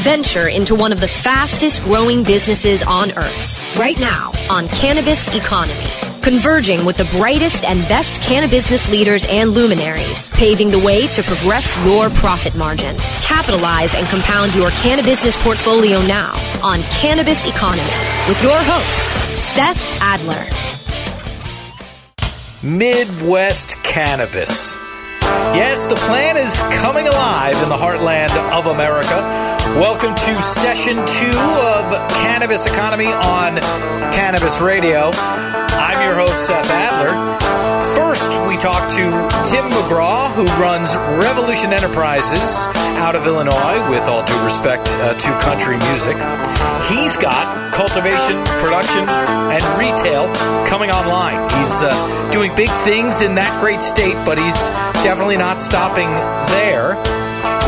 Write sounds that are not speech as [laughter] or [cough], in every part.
Venture into one of the fastest growing businesses on earth right now on Cannabis Economy. Converging with the brightest and best cannabis leaders and luminaries, paving the way to progress your profit margin. Capitalize and compound your cannabis portfolio now on Cannabis Economy with your host, Seth Adler. Midwest Cannabis. Yes, the plan is coming alive in the heartland of America. Welcome to session two of Cannabis Economy on Cannabis Radio. I'm your host, Seth Adler. First, we talk to Tim McGraw, who runs Revolution Enterprises out of Illinois, with all due respect uh, to country music. He's got cultivation, production, and retail coming online. He's uh, doing big things in that great state, but he's definitely not stopping there.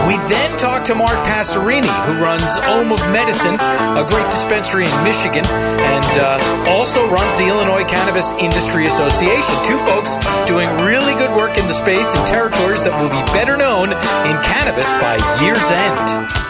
We then talk to Mark Passerini, who runs Om of Medicine, a great dispensary in Michigan, and uh, also runs the Illinois Cannabis Industry Association. Two folks doing really good work in the space in territories that will be better known in cannabis by year's end.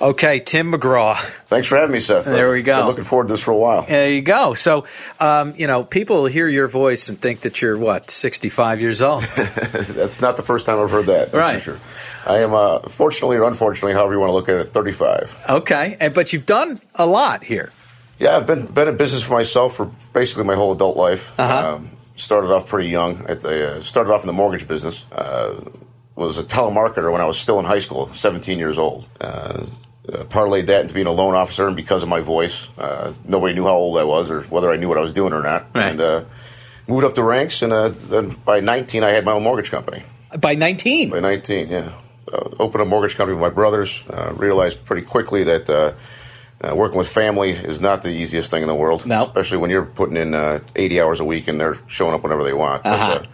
Okay, Tim McGraw. Thanks for having me, Seth. There we go. Been looking forward to this for a while. There you go. So, um, you know, people hear your voice and think that you're what, 65 years old. [laughs] that's not the first time I've heard that. right. sure. I am, uh, fortunately or unfortunately, however you want to look at it, 35. Okay, and, but you've done a lot here. Yeah, I've been been in business for myself for basically my whole adult life. Uh-huh. Um, started off pretty young. I uh, started off in the mortgage business. Uh, was a telemarketer when I was still in high school, 17 years old. Uh, uh, parlayed that into being a loan officer, and because of my voice, uh, nobody knew how old I was or whether I knew what I was doing or not. Right. And uh, moved up the ranks, and uh, then by 19, I had my own mortgage company. By 19. By 19, yeah. Uh, opened a mortgage company with my brothers. Uh, realized pretty quickly that uh, uh, working with family is not the easiest thing in the world. No. Especially when you're putting in uh, 80 hours a week and they're showing up whenever they want. Uh-huh. uh,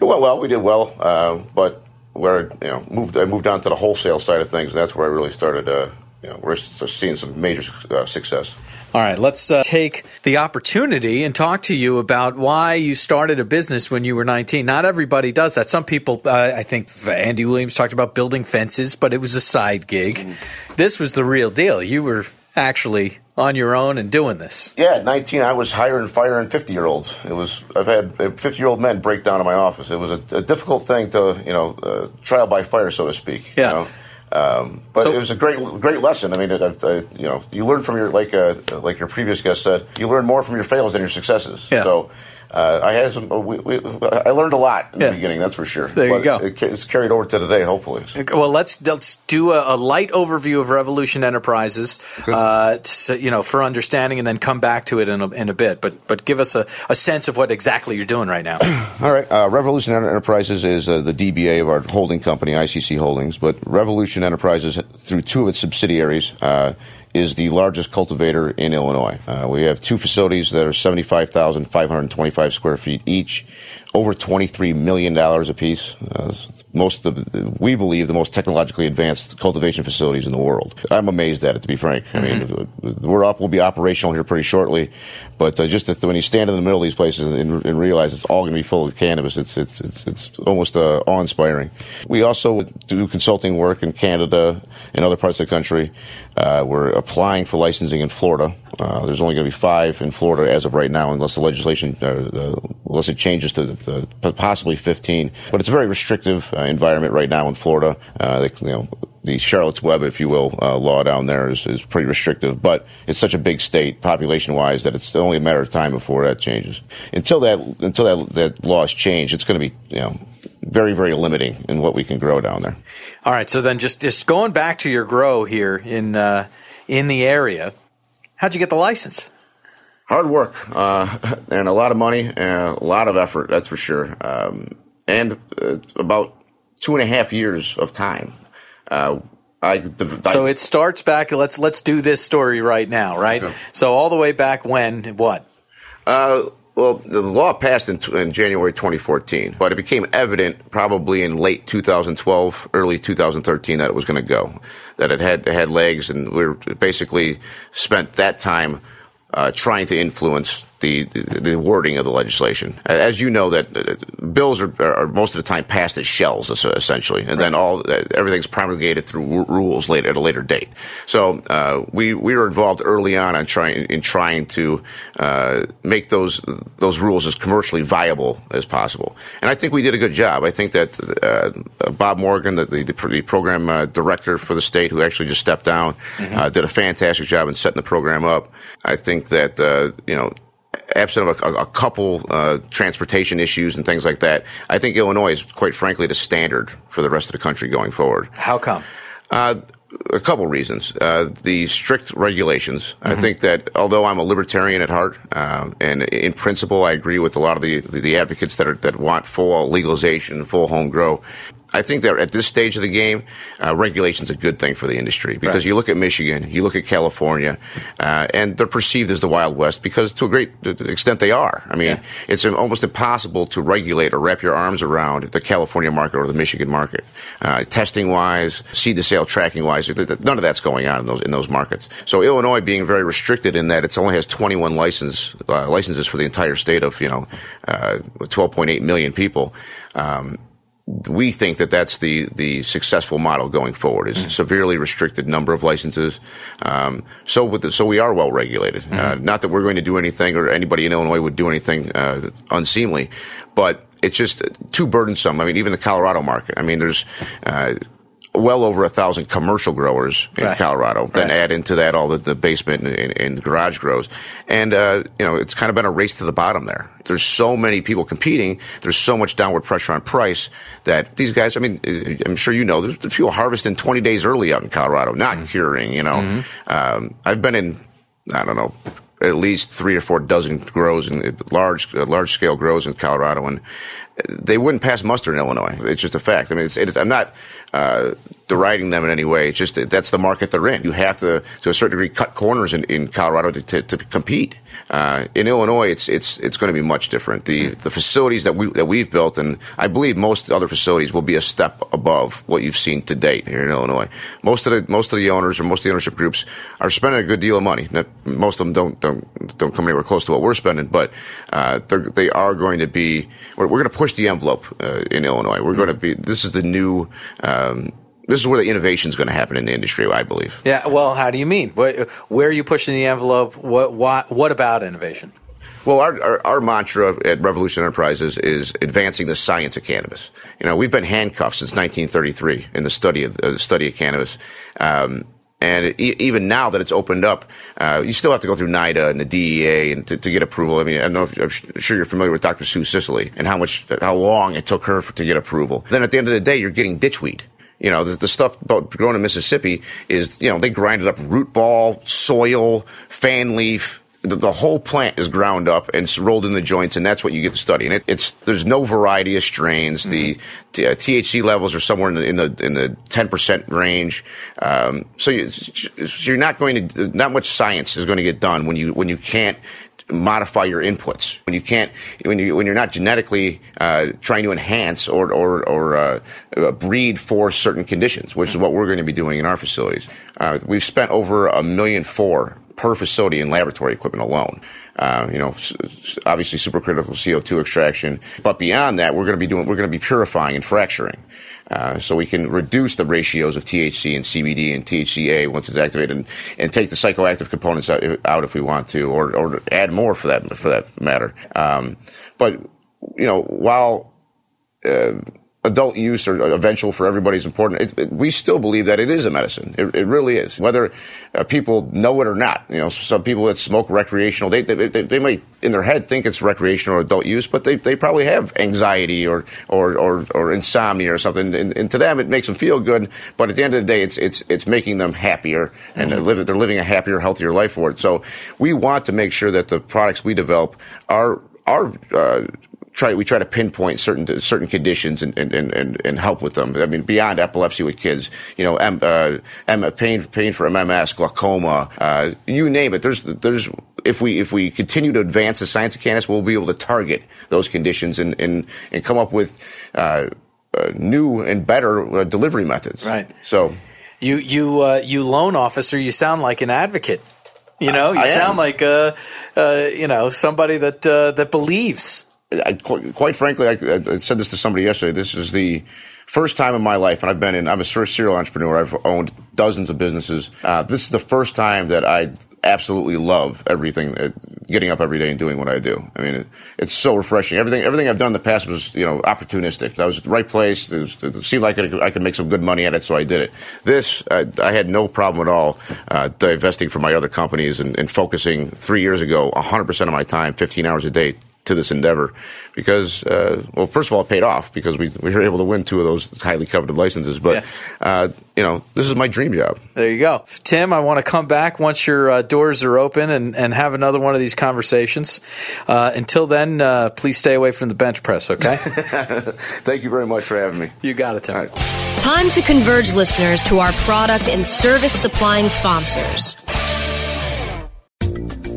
it went well. We did well. Uh, but where you know moved, I moved on to the wholesale side of things. That's where I really started. Uh, you know, we're seeing some major uh, success. All right, let's uh, take the opportunity and talk to you about why you started a business when you were 19. Not everybody does that. Some people, uh, I think Andy Williams talked about building fences, but it was a side gig. This was the real deal. You were actually on your own and doing this. Yeah, at 19, I was hiring, firing 50 year olds. It was I've had 50 year old men break down in my office. It was a, a difficult thing to you know uh, trial by fire, so to speak. Yeah. You know? Um, but So- it was a great, great lesson. I mean, it, I, I, you know, you learn from your like, uh, like your previous guest said, you learn more from your fails than your successes. Yeah. So uh, I had some. We, we, I learned a lot in Yeah. the beginning, that's for sure. There you But go. It, it's carried over to today, hopefully. Well, let's let's do a, a light overview of Revolution Enterprises, uh, to, you know, for understanding, and then come back to it in a, in a bit. But but give us a, a sense of what exactly you're doing right now. [clears throat] All right. Uh, Revolution Enterprises is uh, the DBA of our holding company, ICC Holdings. But Revolution Enterprises, through two of its subsidiaries, uh, is the largest cultivator in Illinois. Uh, we have two facilities that are 75,525 square feet each, over $23 million apiece. Uh, most of the, we believe, the most technologically advanced cultivation facilities in the world. I'm amazed at it, to be frank. I mean, we're up, we'll be operational here pretty shortly, but uh, just that when you stand in the middle of these places and, and realize it's all going to be full of cannabis, it's it's it's, it's almost uh, awe-inspiring. We also do consulting work in Canada and other parts of the country. Uh, we're applying for licensing in Florida. Uh, there's only going to be five in Florida as of right now, unless the legislation, uh, uh, unless it changes to possibly 15. But it's very restrictive environment right now in Florida. Uh, the, you know, the Charlotte's Web, if you will, uh, law down there is, is pretty restrictive. But it's such a big state, population-wise, that it's only a matter of time before that changes. Until that, until that, that laws change, it's going to be, you know, very, very limiting in what we can grow down there. All right, so then just just going back to your grow here in uh, in the area, how'd you get the license? hard work uh, [laughs] and a lot of money and a lot of effort that's for sure um, and uh, about two and a half years of time uh, I, the, So I- it starts back. Let's let's do this story right now, right? Okay. So all the way back when what? Uh, well, the law passed in, in January 2014, but it became evident probably in late 2012, early 2013 that it was going to go, that it had it had legs, and we were basically spent that time uh, trying to influence the, the, wording of the legislation. As you know, that uh, bills are, are, most of the time passed as shells, essentially, and right. then all uh, everything's promulgated through rules later at a later date. So uh, we we were involved early on in trying in trying to uh, make those those rules as commercially viable as possible, and I think we did a good job. I think that uh, Bob Morgan, the, the, the program uh, director for the state, who actually just stepped down, mm-hmm. did a fantastic job in setting the program up. I think that you know absent of a, a couple uh, transportation issues and things like that, I think Illinois is quite frankly the standard for the rest of the country going forward. How come? Uh, a couple reasons. Uh, the strict regulations. Mm-hmm. I think that although I'm a libertarian at heart, uh, and in principle I agree with a lot of the the advocates that are that want full legalization, full home grow. I think that at this stage of the game, uh, regulation is a good thing for the industry because right. you look at Michigan, you look at California, uh, and they're perceived as the Wild West because to a great extent they are. I mean, yeah. it's almost impossible to regulate or wrap your arms around the California market or the Michigan market. Uh, testing wise, seed to sale tracking wise, none of that's going on in those in those markets. So Illinois being very restricted in that it only has 21 license uh, licenses for the entire state of you know uh, 12.8 million people. Um, we think that that's the the successful model going forward is mm-hmm. severely restricted number of licenses. Um, so with the, so we are well regulated. Mm-hmm. Uh, not that we're going to do anything or anybody in Illinois would do anything uh, unseemly, but it's just too burdensome. I mean, even the Colorado market. I mean, there's uh, well over a thousand commercial growers in right. Colorado. Then right. add into that all the, the basement and, and, garage grows, and uh, you know it's kind of been a race to the bottom there. There's so many people competing. There's so much downward pressure on price that these guys. I mean, I'm sure you know there's, there's people harvesting 20 days early out in Colorado, not mm-hmm. curing. You know, mm-hmm. um, I've been in. I don't know at least three or four dozen grows and large large scale grows in Colorado, and they wouldn't pass muster in Illinois. It's just a fact. I mean, it's, it's, I'm not uh, deriding them in any way. It's just that's the market they're in. You have to, to a certain degree, cut corners in, in Colorado to, to, to compete. Uh, in Illinois, it's it's it's going to be much different. The the facilities that we that we've built, and I believe most other facilities will be a step above what you've seen to date here in Illinois. Most of the most of the owners or most of the ownership groups are spending a good deal of money. Most of them don't don't don't come anywhere close to what we're spending, but uh, they are going to be. We're, we're going to push the envelope uh, in Illinois. We're going to be. This is the new. Um, this is where the innovation is going to happen in the industry, I believe. Yeah. Well, how do you mean? Where, where are you pushing the envelope? What, what, what about innovation? Well, our, our, our, mantra at Revolution Enterprises is advancing the science of cannabis. You know, we've been handcuffed since 1933 in the study of, uh, the study of cannabis. Um, and even now that it's opened up, uh, you still have to go through NIDA and the DEA and to, to get approval. I mean, I know if, I'm sure you're familiar with Dr. Sue Sisley and how much, how long it took her for, to get approval. Then at the end of the day, you're getting ditchweed. You know, the, the stuff grown in Mississippi is, you know, they grind it up root ball, soil, fan leaf, the, the, whole plant is ground up and it's rolled in the joints, and that's what you get to study. And it, it's there's no variety of strains. Mm-hmm. The, uh, THC levels are somewhere in the in the in the ten percent range. Um, so, you, you're not going to not much science is going to get done when you when you can't modify your inputs when you can't when you when you're not genetically uh, trying to enhance or or, or uh, uh, breed for certain conditions, which is what we're going to be doing in our facilities. Uh, we've spent over a million four per facility in laboratory equipment alone. Uh, you know, obviously supercritical CO2 extraction, but beyond that, we're going to be doing we're going to be purifying and fracturing. Uh, so we can reduce the ratios of THC and CBD and THCA once it's activated, and, and take the psychoactive components out, out, if we want to, or, or add more for that for that matter. Um, but you know, while uh, adult use or eventual for everybody is important. It, it, we still believe that it is a medicine. It, it really is. Whether uh, people know it or not. You know, some people that smoke recreational, they, they, they, they might in their head think it's recreational or adult use, but they, they probably have anxiety or, or, or, or insomnia or something. And, and, to them, it makes them feel good. But at the end of the day, it's, it's, it's making them happier and mm-hmm. they're, living, they're living a happier, healthier life for it. So we want to make sure that the products we develop are, are, uh, try we try to pinpoint certain certain conditions and, and, and, and help with them. I mean, beyond epilepsy with kids, you know, M, uh, M, pain pain for MMS, glaucoma, uh, you name it. There's there's if we if we continue to advance the science of cannabis, we'll be able to target those conditions and and, and come up with uh, uh new and better uh, delivery methods. Right. So. You you uh, you loan officer, you sound like an advocate You know, you I sound am. like uh, uh, you know somebody that uh, that believes. I, quite, frankly, I, I said this to somebody yesterday. This is the first time in my life, and I've been in. I'm a serial entrepreneur. I've owned dozens of businesses. Uh, this is the first time that I absolutely love everything. Uh, getting up every day and doing what I do. I mean, it, it's so refreshing. Everything, everything I've done in the past was, you know, opportunistic. I was at the right place. It, was, it seemed like I could, I could make some good money at it, so I did it. This, I, I had no problem at all uh, divesting from my other companies and, and focusing three years ago 100% of my time, 15 hours a day, to this endeavor because, uh, well, first of all, it paid off because we, we were able to win two of those highly coveted licenses. But, Yeah. uh, you know, this is my dream job. There you go, Tim. I want to come back once your uh, doors are open and, and have another one of these conversations. Uh, until then, uh, please stay away from the bench press. Okay, [laughs] Thank you very much for having me. you got it, Tim. All right. Time to converge listeners to our product and service supplying sponsors.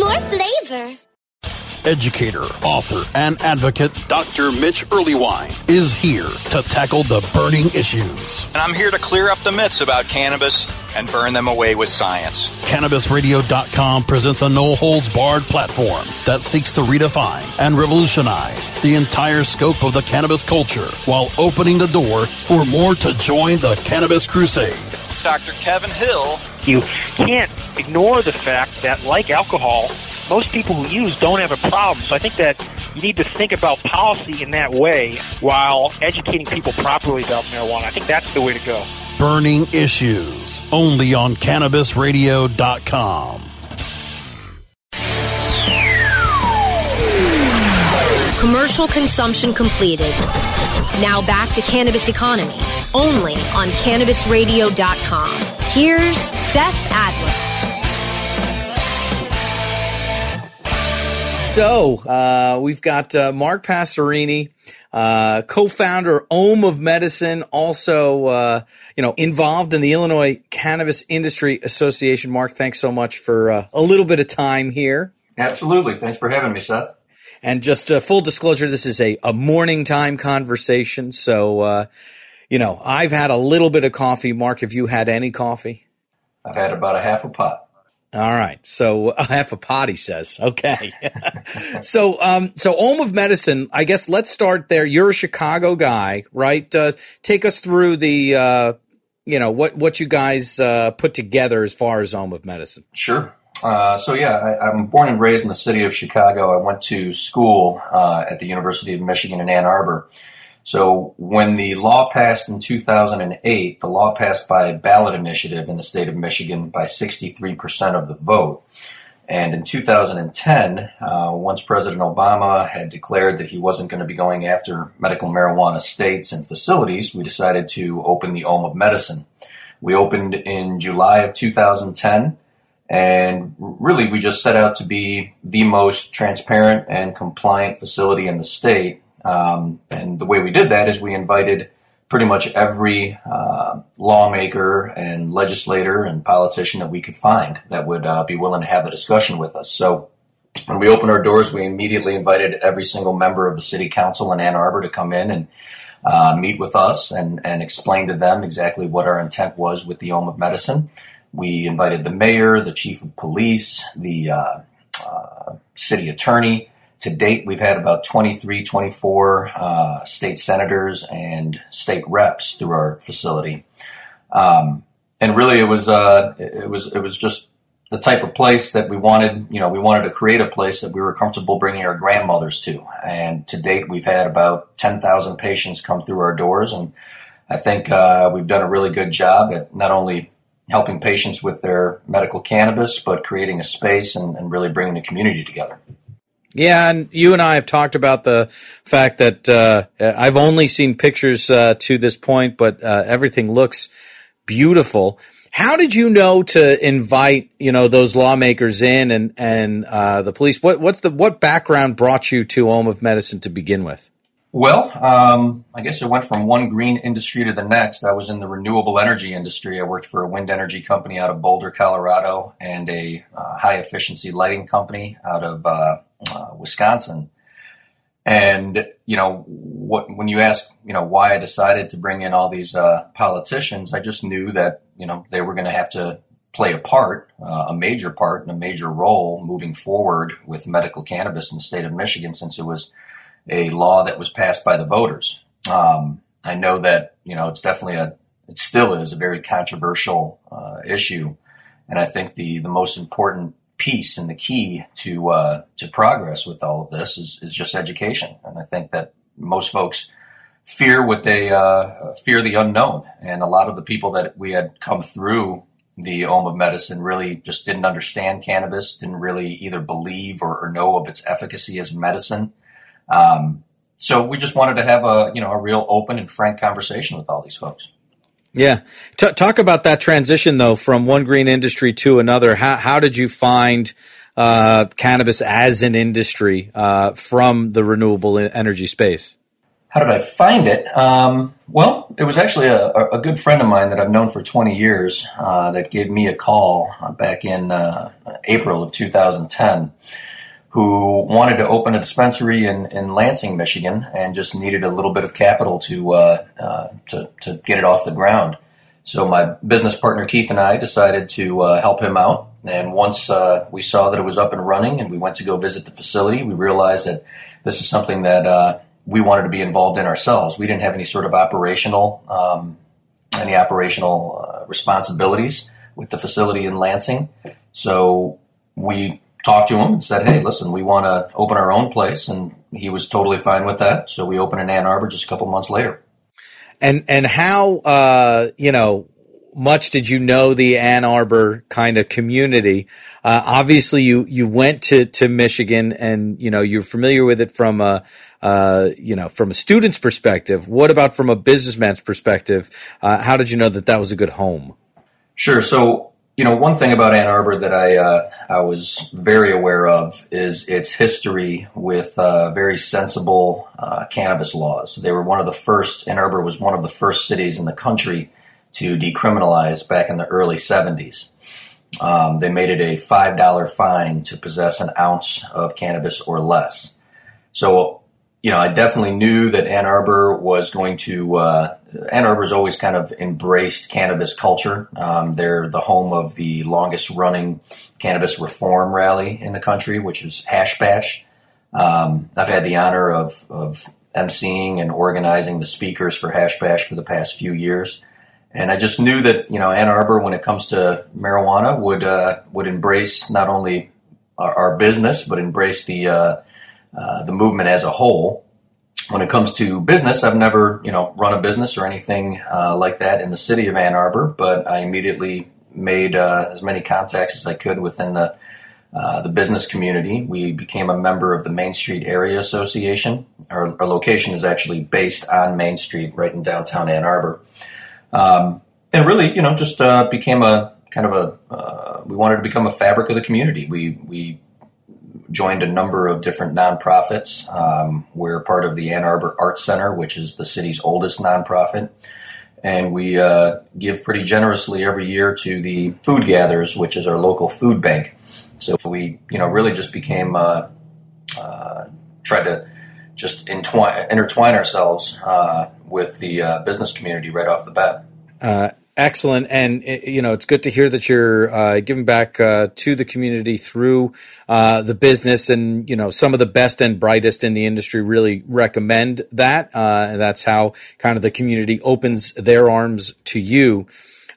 more flavor. Educator, author, and advocate Dr. Mitch Earleywine is here to tackle the burning issues. and I'm here to clear up the myths about cannabis and burn them away with science. CannabisRadio.com presents a no holds barred platform that seeks to redefine and revolutionize the entire scope of the cannabis culture while opening the door for more to join the cannabis crusade. Dr. Kevin Hill You can't ignore the fact that, like alcohol, most people who use don't have a problem. So I think that you need to think about policy in that way while educating people properly about marijuana. I think that's the way to go. Burning Issues, only on CannabisRadio.com. Commercial consumption completed. Now back to cannabis economy, only on cannabisradio.com. Here's Seth Adler. So uh, we've got uh, Mark Passerini, uh, co-founder Om of Medicine, also uh, you know involved in the Illinois Cannabis Industry Association. Mark, thanks so much for uh, a little bit of time here. Absolutely. Thanks for having me, Seth. And just uh, full disclosure, this is a, a morning time conversation. So, uh, you know, I've had a little bit of coffee. Mark, have you had any coffee? I've had about a half a pot. All right. So a half a pot, he says. Okay. [laughs] so, um, so Om of Medicine, I guess let's start there. You're a Chicago guy, right? Uh, take us through the, uh, you know, what, what you guys, uh, put together as far as Om of Medicine. Sure. Uh, so yeah, I, I'm born and raised in the city of Chicago. I went to school uh, at the University of Michigan in Ann Arbor. So when the law passed in 2008, the law passed by a ballot initiative in the state of Michigan by 63% of the vote. And in 2010, uh, once President Obama had declared that he wasn't going to be going after medical marijuana states and facilities, we decided to open the Om of Medicine. We opened in July of 2010. And really, we just set out to be the most transparent and compliant facility in the state. Um, and the way we did that is we invited pretty much every uh, lawmaker and legislator and politician that we could find that would uh, be willing to have the discussion with us. So when we opened our doors, we immediately invited every single member of the city council in Ann Arbor to come in and uh, meet with us and, and explain to them exactly what our intent was with the Om of Medicine. We invited the mayor, the chief of police, the uh, uh, city attorney. To date, we've had about 23, 24 uh, state senators and state reps through our facility. Um, and really, it was uh, it was it was just the type of place that we wanted. You know, we wanted to create a place that we were comfortable bringing our grandmothers to. And to date, we've had about 10,000 patients come through our doors. And I think uh, we've done a really good job at not only helping patients with their medical cannabis, but creating a space and, and really bringing the community together. Yeah, and you and I have talked about the fact that uh, I've only seen pictures uh, to this point, but uh, everything looks beautiful. How did you know to invite you know those lawmakers in and and uh, the police? What what's the what background brought you to Om of Medicine to begin with? Well, um, I guess I went from one green industry to the next. I was in the renewable energy industry. I worked for a wind energy company out of Boulder, Colorado, and a uh, high efficiency lighting company out of uh, Wisconsin. And you know, what when you ask, you know, why I decided to bring in all these uh, politicians, I just knew that you know they were going to have to play a part, uh, a major part, and a major role moving forward with medical cannabis in the state of Michigan, since it was a law that was passed by the voters. Um, I know that you know it's definitely a, it still is a very controversial uh, issue, and I think the the most important piece and the key to uh, to progress with all of this is, is just education. And I think that most folks fear what they uh, fear the unknown, and a lot of the people that we had come through the Om of Medicine really just didn't understand cannabis, didn't really either believe or, or know of its efficacy as medicine. Um, so we just wanted to have a you know a real open and frank conversation with all these folks. Yeah. T- talk about that transition though from one green industry to another. How, how did you find uh, cannabis as an industry uh, from the renewable energy space? How did I find it? Um, well, it was actually a, a, good friend of mine that I've known for 20 years uh, that gave me a call back in uh, April of 2010 who wanted to open a dispensary in, in Lansing, Michigan, and just needed a little bit of capital to, uh, uh, to, to get it off the ground. So my business partner Keith and I decided to uh, help him out. And once uh, we saw that it was up and running, and we went to go visit the facility, we realized that this is something that uh, we wanted to be involved in ourselves. We didn't have any sort of operational um, any operational uh, responsibilities with the facility in Lansing, so we talked to him and said, "Hey, listen, we want to open our own place," and he was totally fine with that. So we opened in Ann Arbor just a couple months later. And and how uh, you know much did you know the Ann Arbor kind of community? Uh, obviously, you you went to to Michigan, and you know you're familiar with it from a uh, you know from a student's perspective. What about from a businessman's perspective? Uh, how did you know that that was a good home? Sure. So you know, one thing about Ann Arbor that I uh, I was very aware of is its history with uh, very sensible uh, cannabis laws. They were one of the first. Ann Arbor was one of the first cities in the country to decriminalize back in the early '70s. Um, they made it a five dollar fine to possess an ounce of cannabis or less. So you know, I definitely knew that Ann Arbor was going to. Uh, Ann Arbor's always kind of embraced cannabis culture. Um, they're the home of the longest running cannabis reform rally in the country, which is Hash Bash. Um, I've had the honor of, of emceeing and organizing the speakers for Hash Bash for the past few years. And I just knew that you know Ann Arbor, when it comes to marijuana, would uh, would embrace not only our, our, business but embrace the uh, the movement as a whole. When it comes to business, I've never, you know, run a business or anything uh, like that in the city of Ann Arbor, but I immediately made uh, as many contacts as I could within the uh, the business community. We became a member of the Main Street Area Association. Our, our location is actually based on Main Street, right in downtown Ann Arbor, um, and really, you know, just uh, became a kind of a. Uh, we wanted to become a fabric of the community. We we joined a number of different nonprofits. Um, we're part of the Ann Arbor Arts Center, which is the city's oldest nonprofit. And we uh, give pretty generously every year to the Food Gatherers, which is our local food bank. So we, you know, really just became, uh, uh, tried to just entwine, intertwine ourselves uh, with the uh, business community right off the bat. Excellent, and eh, you know it's good to hear that you're uh, giving back uh, to the community through uh, the business, and you know some of the best and brightest in the industry really recommend that, uh, and that's how kind of the community opens their arms to you.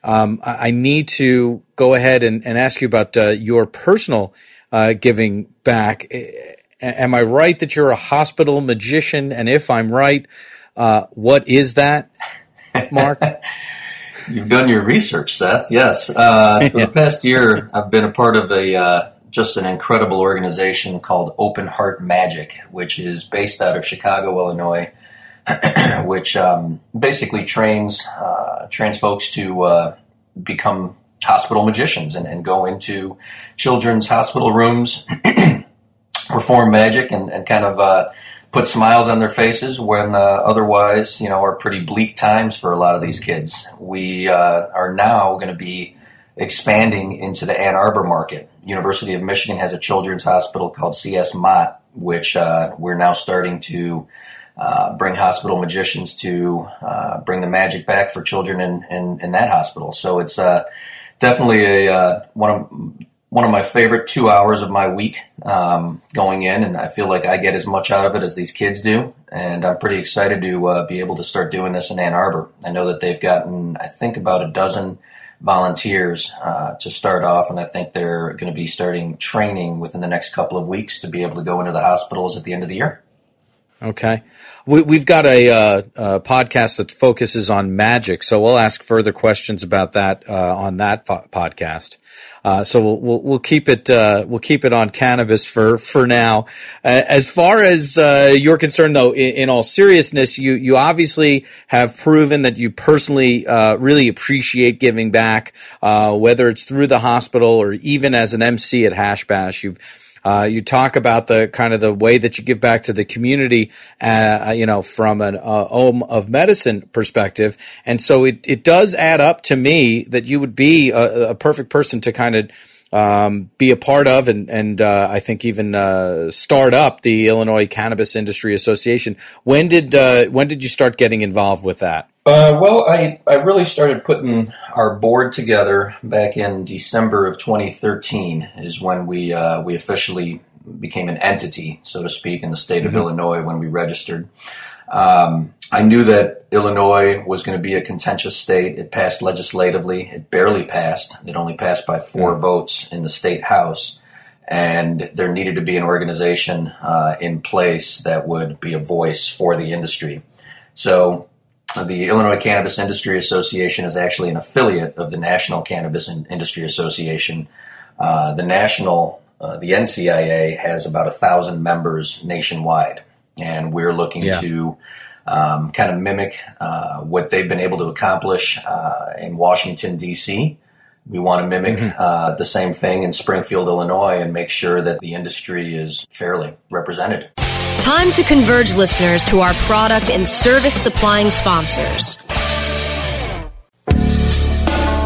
um, I, need to go ahead and, and ask you about uh, your personal uh, giving back. Am I right that you're a hospital magician? And if I'm right, what is that, Mark? [laughs] You've done your research, Seth. Yes. Uh, for the [laughs] past year, I've been a part of a uh, just an incredible organization called Open Heart Magic, which is based out of Chicago, Illinois, [clears throat] which um, basically trains uh, trains folks to uh, become hospital magicians and, and, go into children's hospital rooms, [clears throat] perform magic, and, and kind of uh, put smiles on their faces when uh, otherwise, you know, are pretty bleak times for a lot of these kids. We uh, are now going to be expanding into the Ann Arbor market. University of Michigan has a children's hospital called CS Mott, which uh, we're now starting to uh, bring hospital magicians to uh, bring the magic back for children in, in, in that hospital. So it's uh, definitely a one of one of my favorite two hours of my week um, going in, and I feel like I get as much out of it as these kids do. And I'm pretty excited to uh, be able to start doing this in Ann Arbor. I know that they've gotten, I think, about a dozen volunteers uh, to start off, and I think they're going to be starting training within the next couple of weeks to be able to go into the hospitals at the end of the year. Okay. We, have got a, uh, a, podcast that focuses on magic, so we'll ask further questions about that uh, on that fo- podcast. Uh, so we'll, we'll, we'll keep it uh, we'll keep it on cannabis for for now. as far as uh, you're concerned, though, in, in, all seriousness, you you obviously have proven that you personally uh, really appreciate giving back, whether it's through the hospital or even as an MC at Hash Bash. You've uh, you talk about the kind of the way that you give back to the community, uh, you know, from an uh, Om of Medicine perspective. And so it, it does add up to me that you would be a, a perfect person to kind of um, be a part of and, and uh, I think even uh, start up the Illinois Cannabis Industry Association. When did uh, when did you start getting involved with that? Uh, well, I, I really started putting our board together back in December of 2013 is when we uh, we officially became an entity, so to speak, in the state mm-hmm. of Illinois when we registered. Um, I knew that Illinois was going to be a contentious state. It passed legislatively. It barely passed. It only passed by 4 mm-hmm. votes in the state house. And there needed to be an organization uh, in place that would be a voice for the industry. So the Illinois Cannabis Industry Association is actually an affiliate of the National Cannabis Industry Association. Uh, the national, uh, the NCIA has about a thousand members nationwide, and we're looking yeah. to um, kind of mimic uh, what they've been able to accomplish uh, in Washington D.C. We want to mimic mm-hmm. Uh, the same thing in Springfield, Illinois, and make sure that the industry is fairly represented. Time to converge listeners to our product and service supplying sponsors.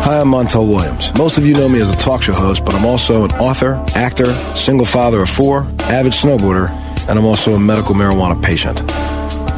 Hi, I'm Montel Williams. Most of you know me as a talk show host, but I'm also an author, actor, single father of four, avid snowboarder, and I'm also a medical marijuana patient.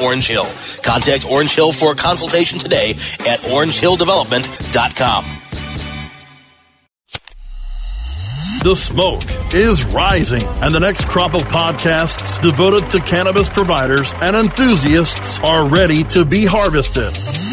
Orange Hill. Contact Orange Hill for a consultation today at orangehilldevelopment.com. The smoke is rising, and the next crop of podcasts devoted to cannabis providers and enthusiasts are ready to be harvested.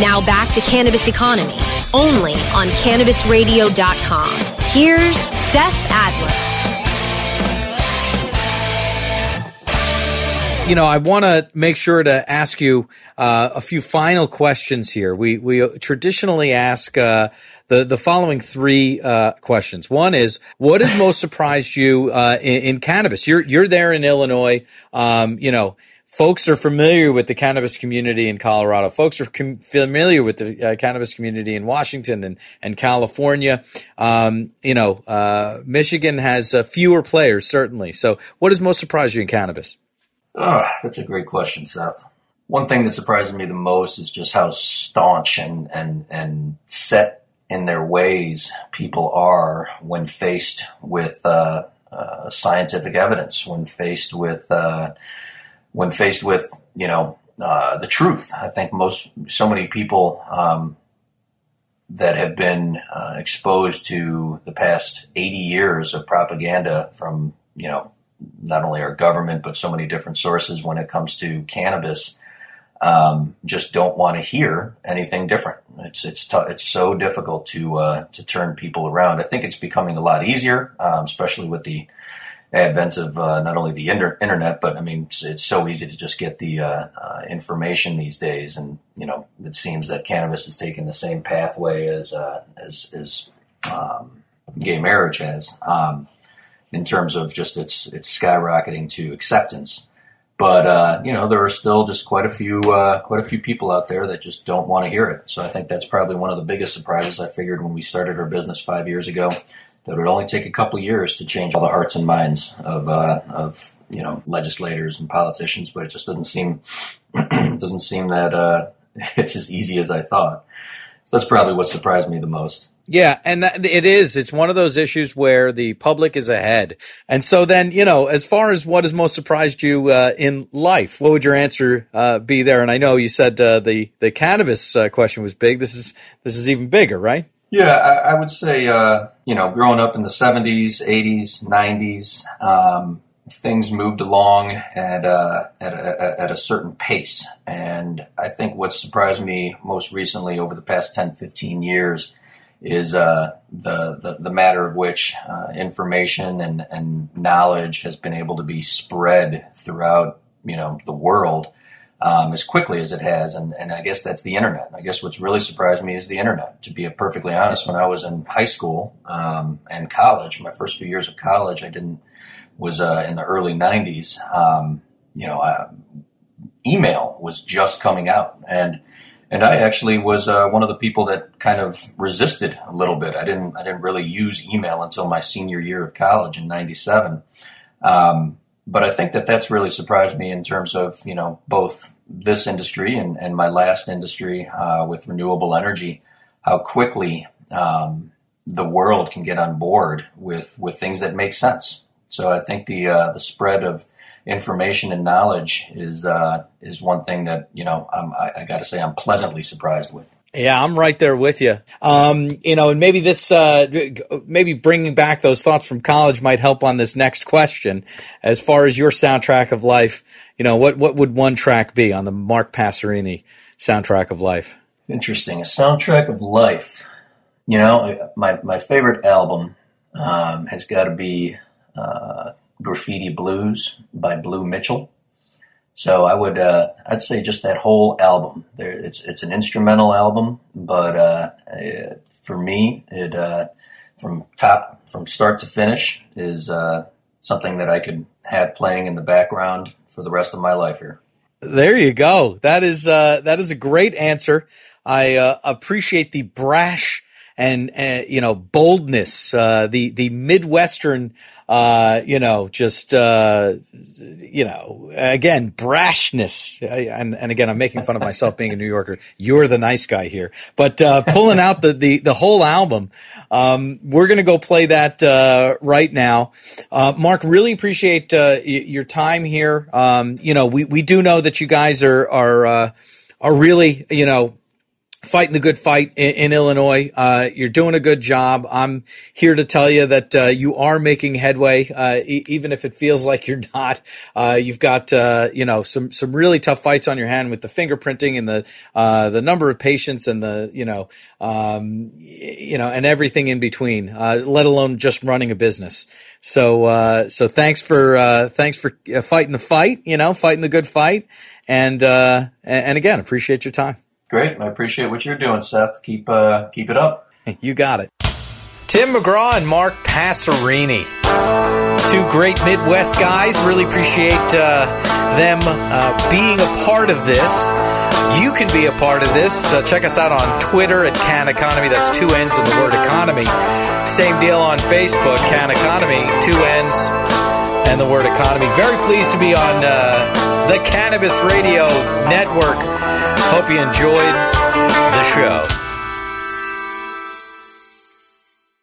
Now back to Cannabis Economy, only on CannabisRadio.com. Here's Seth Adler. you know, I want to make sure to ask you uh, a few final questions here. We we traditionally ask uh, the the following three uh, questions. One is, what has most surprised you uh, in, in, cannabis? You're you're there in Illinois. Um, you know, folks are familiar with the cannabis community in Colorado. Folks are com- familiar with the uh, cannabis community in Washington and, and California. Um, you know, uh, Michigan has uh, fewer players, certainly. So, what has most surprised you in cannabis? Oh, that's a great question, Seth. One thing that surprises me the most is just how staunch and, and, and set in their ways people are when faced with uh, uh, scientific evidence, when faced with uh, when faced with you know uh, the truth. I think most so many people um, that have been uh, exposed to the past 80 years of propaganda from you know not only our government but so many different sources when it comes to cannabis um, just don't want to hear anything different. It's it's t- it's so difficult to uh, to turn people around. I think it's becoming a lot easier, um, especially with the advent of uh, not only the inter- internet, but I mean it's, it's, so easy to just get the uh, uh information these days. And you know, it seems that cannabis is taking the same pathway as uh, as, as um, gay marriage has um, in terms of just its it's skyrocketing to acceptance. But uh, you know, there are still just quite a few uh, quite a few people out there that just don't want to hear it. So I think that's probably one of the biggest surprises. I figured when we started our business five years ago that it would only take a couple years to change all the hearts and minds of uh, of you know legislators and politicians, but it just doesn't seem [clears throat] doesn't seem that uh, [laughs] it's as easy as I thought. So that's probably what surprised me the most. Yeah, and that, it is. It's one of those issues where the public is ahead. And so then, you know, as far as what has most surprised you uh, in life, what would your answer uh, be there? And I know you said uh, the the cannabis uh, question was big. This is this is even bigger, right? Yeah, I, I would say, uh, you know, growing up in the '70s, '80s, '90s, um, things moved along at, uh, at, a, at a certain pace. And I think what surprised me most recently over the past 10, 15 years is uh, the, the, the matter of which uh, information and and knowledge has been able to be spread throughout you know the world um, as quickly as it has, and and I guess that's the internet. I guess what's really surprised me is the internet. To be perfectly honest, when I was in high school um, and college, my first few years of college, I didn't was uh, in the early '90s. Um, you know, uh, email was just coming out, and and I actually was uh, one of the people that kind of resisted a little bit. I didn't I didn't really use email until my senior year of college in '97. Um, but I think that that's really surprised me in terms of you know both this industry and, and my last industry uh, with renewable energy, how quickly um, the world can get on board with with things that make sense. So I think the uh, the spread of information and knowledge is uh, is one thing that you know I'm, I, I got to say I'm pleasantly surprised with. Yeah, I'm right there with you. Um, you know, and maybe this, uh, maybe bringing back those thoughts from college might help on this next question. As far as your soundtrack of life, you know, what what would one track be on the Mark Passerini soundtrack of life? Interesting, a soundtrack of life. You know, my my favorite album um, has got to be uh, Graffiti Blues by Blue Mitchell. So I would uh, I'd say just that whole album. There, it's it's an instrumental album, but uh, it, for me, it uh, from top from start to finish is uh, something that I could have playing in the background for the rest of my life here. There you go. That is uh, that is a great answer. I uh, appreciate the brash and uh, you know boldness, uh, the the midwestern, uh, you know, just uh, you know, again brashness, and and again I'm making fun of myself being a New Yorker. You're the nice guy here, but uh, pulling out the the the whole album. Um, we're gonna go play that uh, right now. Mark, really appreciate y- your time here. Um, you know, we we do know that you guys are are are really you know fighting the good fight in, in Illinois. Uh, you're doing a good job. I'm here to tell you that uh, you are making headway, uh, e- even if it feels like you're not. Uh, you've got uh, you know some some really tough fights on your hand with the fingerprinting and the uh, the number of patients and the you know um, you know and everything in between. let alone just running a business. So so thanks for thanks for fighting the fight. You know, fighting the good fight. And and again, appreciate your time. Great. I appreciate what you're doing, Seth. Keep uh, keep it up. [laughs] you got it. Tim McGraw and Mark Passerini. Two great Midwest guys. Really appreciate uh, them uh, being a part of this. You can be a part of this. Uh, check us out on Twitter at CannEconomy. That's two N's in the word economy. Same deal on Facebook, CannEconomy, two N's and the word economy. Very pleased to be on uh, the Cannabis Radio Network. Hope you enjoyed the show.